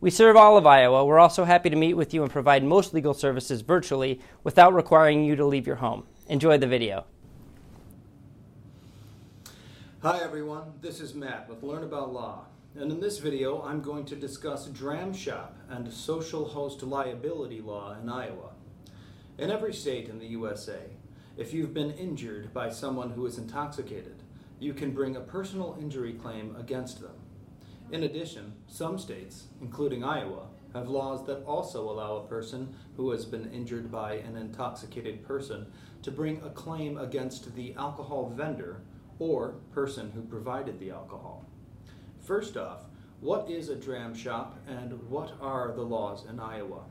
We serve all of Iowa. We're also happy to meet with you and provide most legal services virtually without requiring you to leave your home. Enjoy the video. Hi everyone, this is Matt with Learn About Law. And in this video, I'm going to discuss dram shop and social host liability law in Iowa. In every state in the USA, if you've been injured by someone who is intoxicated, you can bring a personal injury claim against them. In addition, some states, including Iowa, have laws that also allow a person who has been injured by an intoxicated person to bring a claim against the alcohol vendor or person who provided the alcohol. First off, what is a dram shop and what are the laws in Iowa?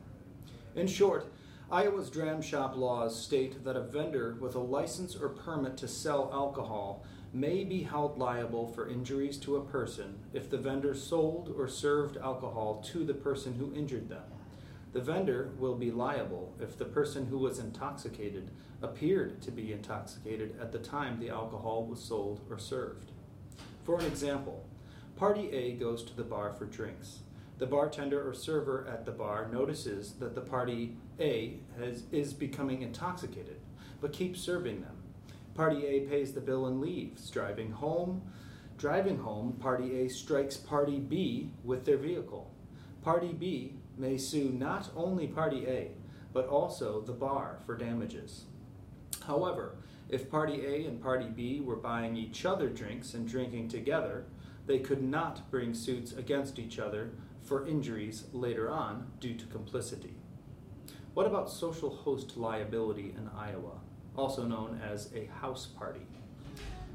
In short, Iowa's dram shop laws state that a vendor with a license or permit to sell alcohol may be held liable for injuries to a person if the vendor sold or served alcohol to the person who injured them. The vendor will be liable if the person who was intoxicated appeared to be intoxicated at the time the alcohol was sold or served. For an example, Party A goes to the bar for drinks. The bartender or server at the bar notices that the party A has, is becoming intoxicated, but keeps serving them. Party A pays the bill and leaves, driving home. Driving home, Party A strikes Party B with their vehicle. Party B may sue not only Party A, but also the bar for damages. However, if Party A and Party B were buying each other drinks and drinking together, they could not bring suits against each other for injuries later on due to complicity. What about social host liability in Iowa, also known as a house party?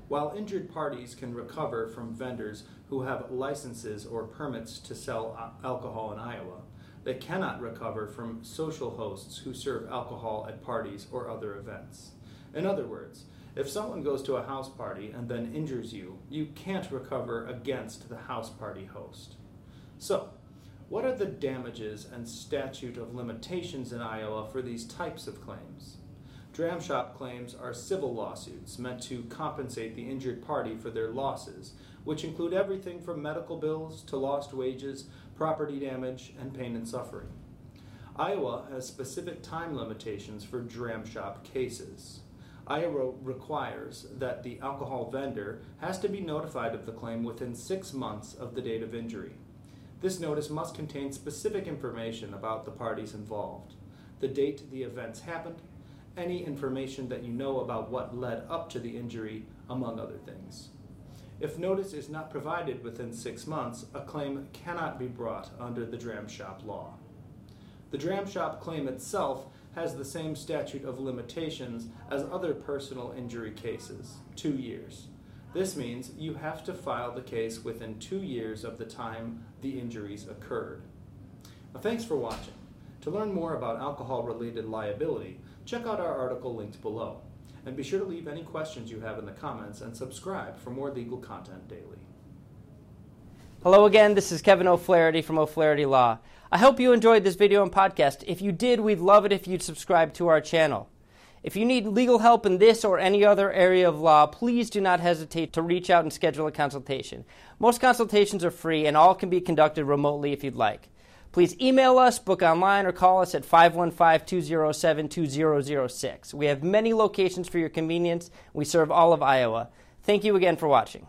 While injured parties can recover from vendors who have licenses or permits to sell alcohol in Iowa, they cannot recover from social hosts who serve alcohol at parties or other events. In other words, if someone goes to a house party and then injures you, you can't recover against the house party host. So, what are the damages and statute of limitations in Iowa for these types of claims? Dram shop claims are civil lawsuits meant to compensate the injured party for their losses, which include everything from medical bills to lost wages, property damage, and pain and suffering. Iowa has specific time limitations for dram shop cases. Iowa requires that the alcohol vendor has to be notified of the claim within six months of the date of injury. This notice must contain specific information about the parties involved, the date the events happened, any information that you know about what led up to the injury, among other things. If notice is not provided within six months, a claim cannot be brought under the dram shop law. The dram shop claim itself has the same statute of limitations as other personal injury cases two years. This means you have to file the case within two years of the time the injuries occurred. Now, thanks for watching. To learn more about alcohol related liability, check out our article linked below. And be sure to leave any questions you have in the comments and subscribe for more legal content daily. Hello again, this is Kevin O'Flaherty from O'Flaherty Law. I hope you enjoyed this video and podcast. If you did, we'd love it if you'd subscribe to our channel. If you need legal help in this or any other area of law, please do not hesitate to reach out and schedule a consultation. Most consultations are free and all can be conducted remotely if you'd like. Please email us, book online, or call us at 515 207 2006. We have many locations for your convenience. We serve all of Iowa. Thank you again for watching.